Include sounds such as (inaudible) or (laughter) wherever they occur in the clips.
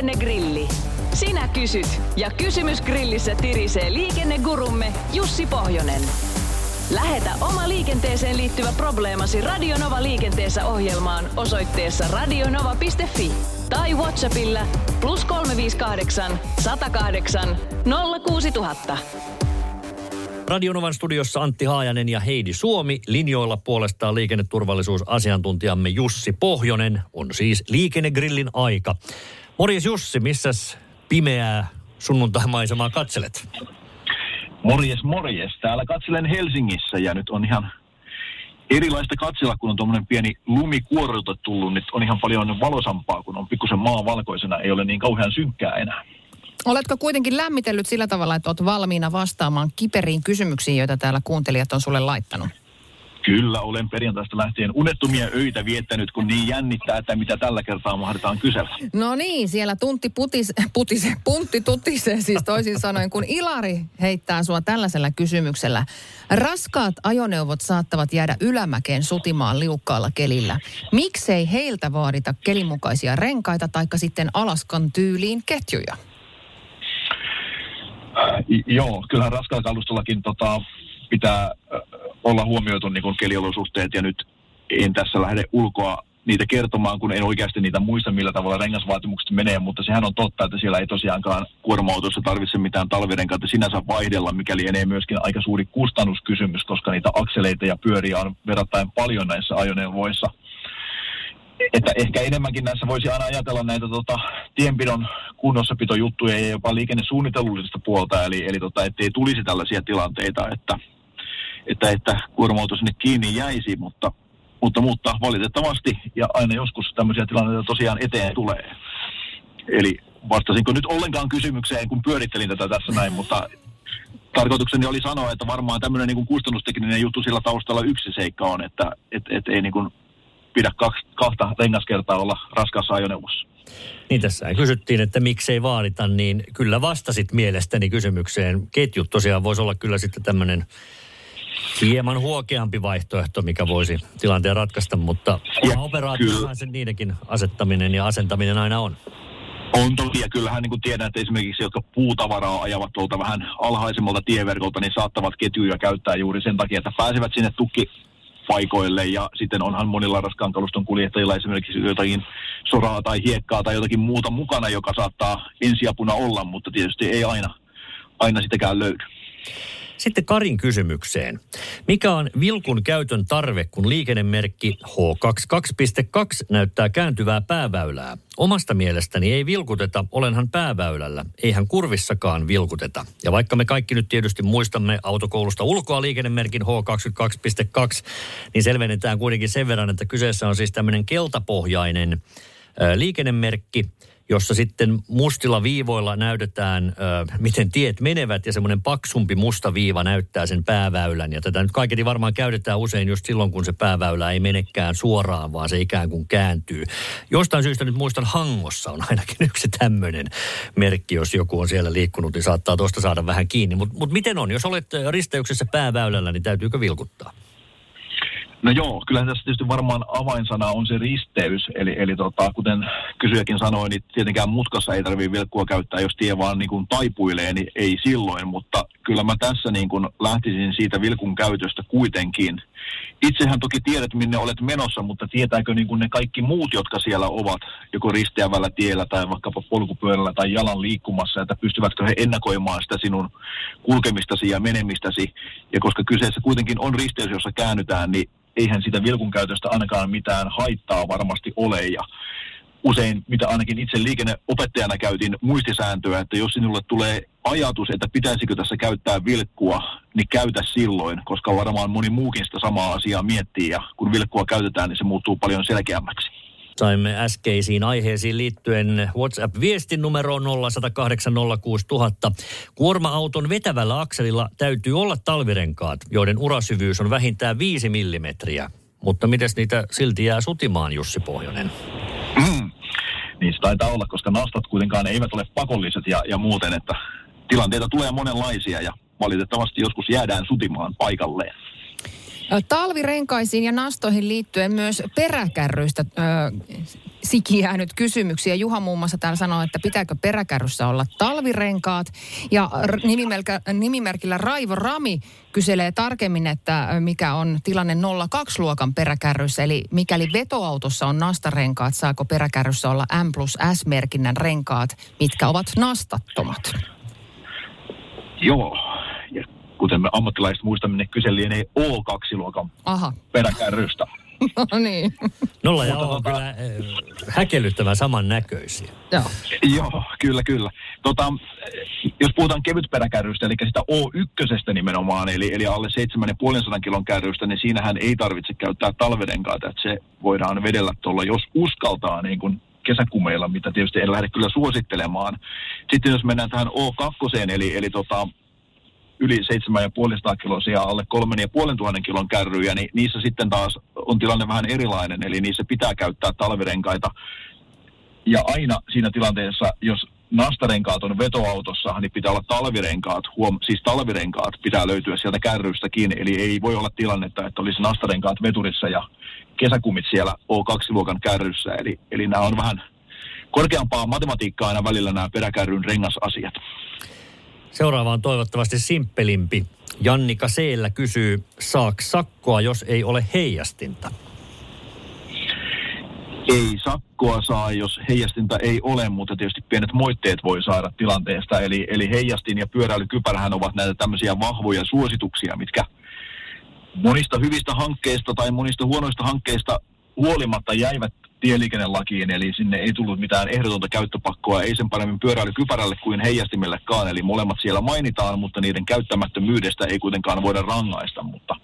Liikennegrilli. Sinä kysyt ja kysymys grillissä tirisee liikennegurumme Jussi Pohjonen. Lähetä oma liikenteeseen liittyvä probleemasi Radionova liikenteessä ohjelmaan osoitteessa radionova.fi tai Whatsappilla plus 358 108 06000. Radionovan studiossa Antti Haajanen ja Heidi Suomi. Linjoilla puolestaan liikenneturvallisuusasiantuntijamme Jussi Pohjonen. On siis liikennegrillin aika. Morjes Jussi, missäs pimeää sunnuntaimaisemaa katselet? Morjes, morjes. Täällä katselen Helsingissä ja nyt on ihan erilaista katsella, kun on tuommoinen pieni lumikuorruta tullut. Nyt on ihan paljon valosampaa, kun on pikkusen maa valkoisena. Ei ole niin kauhean synkkää enää. Oletko kuitenkin lämmitellyt sillä tavalla, että olet valmiina vastaamaan kiperiin kysymyksiin, joita täällä kuuntelijat on sulle laittanut? Kyllä, olen perjantaista lähtien unettomia öitä viettänyt, kun niin jännittää, että mitä tällä kertaa mahdetaan kysellä. No niin, siellä tunti putis, putise, puntti tutisee siis toisin sanoen, kun Ilari heittää sua tällaisella kysymyksellä. Raskaat ajoneuvot saattavat jäädä ylämäkeen sutimaan liukkaalla kelillä. Miksei heiltä vaadita kelimukaisia renkaita taikka sitten Alaskan tyyliin ketjuja? Joo, kyllähän raskaalla kalustollakin tota, pitää olla huomioitu niin kuin keliolosuhteet ja nyt en tässä lähde ulkoa niitä kertomaan, kun en oikeasti niitä muista, millä tavalla rengasvaatimukset menee, mutta sehän on totta, että siellä ei tosiaankaan kuorma-autossa tarvitse mitään talvirenkaita sinänsä vaihdella, mikäli enee myöskin aika suuri kustannuskysymys, koska niitä akseleita ja pyöriä on verrattain paljon näissä ajoneuvoissa. Että ehkä enemmänkin näissä voisi aina ajatella näitä tota, tienpidon kunnossapitojuttuja ja jopa liikennesuunnitelullisesta puolta, eli, eli tota, ettei tulisi tällaisia tilanteita, että että, että kuorma sinne kiinni jäisi, mutta, mutta, mutta valitettavasti ja aina joskus tämmöisiä tilanteita tosiaan eteen tulee. Eli vastasinko nyt ollenkaan kysymykseen, kun pyörittelin tätä tässä näin, mutta tarkoitukseni oli sanoa, että varmaan tämmöinen niin kustannustekninen juttu sillä taustalla yksi seikka on, että et, et ei niin kuin pidä kaksi, kahta rengaskertaa olla raskaassa ajoneuvossa. Niin tässä kysyttiin, että miksei vaadita, niin kyllä vastasit mielestäni kysymykseen. Ketjut tosiaan voisi olla kyllä sitten tämmöinen hieman huokeampi vaihtoehto, mikä voisi tilanteen ratkaista, mutta operaatiohan se niidenkin asettaminen ja asentaminen aina on. On toki, ja kyllähän niin kuin tiedän, että esimerkiksi jotka puutavaraa ajavat tuolta vähän alhaisemmalta tieverkolta, niin saattavat ketjuja käyttää juuri sen takia, että pääsevät sinne tukki paikoille ja sitten onhan monilla raskaan kaluston kuljettajilla esimerkiksi jotakin soraa tai hiekkaa tai jotakin muuta mukana, joka saattaa ensiapuna olla, mutta tietysti ei aina, aina sitäkään löydy. Sitten Karin kysymykseen. Mikä on vilkun käytön tarve, kun liikennemerkki H22.2 näyttää kääntyvää pääväylää? Omasta mielestäni ei vilkuteta, olenhan pääväylällä. Eihän kurvissakaan vilkuteta. Ja vaikka me kaikki nyt tietysti muistamme autokoulusta ulkoa liikennemerkin H22.2, niin selvennetään kuitenkin sen verran, että kyseessä on siis tämmöinen keltapohjainen liikennemerkki – jossa sitten mustilla viivoilla näytetään, ö, miten tiet menevät ja semmoinen paksumpi musta viiva näyttää sen pääväylän. Ja tätä nyt kaiketi varmaan käytetään usein just silloin, kun se pääväylä ei menekään suoraan, vaan se ikään kuin kääntyy. Jostain syystä nyt muistan Hangossa on ainakin (laughs) yksi tämmöinen merkki, jos joku on siellä liikkunut, niin saattaa tuosta saada vähän kiinni. Mutta mut miten on, jos olet risteyksessä pääväylällä, niin täytyykö vilkuttaa? No joo, kyllähän tässä tietysti varmaan avainsana on se risteys, eli, eli tota, kuten kysyjäkin sanoi, niin tietenkään mutkassa ei tarvitse vilkkua käyttää, jos tie vaan niin kuin taipuilee, niin ei silloin, mutta kyllä mä tässä niin kuin lähtisin siitä vilkun käytöstä kuitenkin. Itsehän toki tiedät, minne olet menossa, mutta tietääkö niin kuin ne kaikki muut, jotka siellä ovat, joko risteävällä tiellä tai vaikkapa polkupyörällä tai jalan liikkumassa, että pystyvätkö he ennakoimaan sitä sinun kulkemistasi ja menemistäsi. Ja koska kyseessä kuitenkin on risteys, jossa käännytään, niin eihän sitä vilkun käytöstä ainakaan mitään haittaa varmasti ole. Ja usein, mitä ainakin itse liikenneopettajana käytin muistisääntöä, että jos sinulle tulee ajatus, että pitäisikö tässä käyttää vilkkua, niin käytä silloin, koska varmaan moni muukin sitä samaa asiaa miettii ja kun vilkkua käytetään, niin se muuttuu paljon selkeämmäksi. Saimme äskeisiin aiheisiin liittyen WhatsApp-viestin numero 0806000. Kuorma-auton vetävällä akselilla täytyy olla talvirenkaat, joiden urasyvyys on vähintään 5 millimetriä. Mutta miten niitä silti jää sutimaan, Jussi Pohjonen? Mm. Niin se taitaa olla, koska nastat kuitenkaan eivät ole pakolliset ja, ja muuten, että tilanteita tulee monenlaisia ja valitettavasti joskus jäädään sutimaan paikalleen. Talvirenkaisiin ja nastoihin liittyen myös peräkärryistä. sikijäänyt kysymyksiä. Juha muun muassa täällä sanoo, että pitääkö peräkärryssä olla talvirenkaat. Ja nimimerkillä, nimimerkillä Raivo Rami kyselee tarkemmin, että mikä on tilanne 02-luokan peräkärryssä. Eli mikäli vetoautossa on nastarenkaat, saako peräkärryssä olla M plus S-merkinnän renkaat, mitkä ovat nastattomat? Joo, kuten me ammattilaiset muistamme, ne kyse lienee O2-luokan Aha. peräkärrystä. (laughs) No niin. Nolla ja on tota- kyllä eh, häkellyttävän samannäköisiä. Joo. Joo, kyllä, kyllä. Tota, jos puhutaan kevytperäkärrystä, eli sitä O1 nimenomaan, eli, eli alle 7,5 kilon kärrystä, niin siinähän ei tarvitse käyttää talverenkaata, että se voidaan vedellä tuolla, jos uskaltaa niin kuin kesäkumeilla, mitä tietysti en lähde kyllä suosittelemaan. Sitten jos mennään tähän O2, eli, eli tota, yli 7,5 kilosia alle 3,5 kilon kärryjä, niin niissä sitten taas on tilanne vähän erilainen, eli niissä pitää käyttää talvirenkaita. Ja aina siinä tilanteessa, jos nastarenkaat on vetoautossa, niin pitää olla talvirenkaat, huom- siis talvirenkaat pitää löytyä sieltä kärrystäkin, eli ei voi olla tilannetta, että olisi nastarenkaat veturissa ja kesäkumit siellä O2-luokan kärryssä, eli, eli nämä on vähän korkeampaa matematiikkaa aina välillä nämä peräkärryn rengasasiat. Seuraava on toivottavasti simppelimpi. Jannika Seellä kysyy, saako sakkoa, jos ei ole heijastinta? Ei sakkoa saa, jos heijastinta ei ole, mutta tietysti pienet moitteet voi saada tilanteesta. Eli, eli heijastin ja pyöräilykypärähän ovat näitä tämmöisiä vahvoja suosituksia, mitkä monista hyvistä hankkeista tai monista huonoista hankkeista huolimatta jäivät tieliikennelakiin, eli sinne ei tullut mitään ehdotonta käyttöpakkoa, ei sen paremmin pyöräilykypärälle kuin heijastimillekaan, eli molemmat siellä mainitaan, mutta niiden käyttämättömyydestä ei kuitenkaan voida rangaista, mutta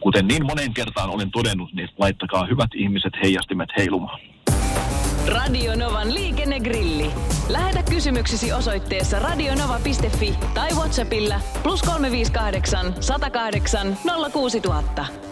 kuten niin monen kertaan olen todennut, niin laittakaa hyvät ihmiset heijastimet heilumaan. Radio Novan liikennegrilli. Lähetä kysymyksesi osoitteessa radionova.fi tai Whatsappilla plus 358 108 06000.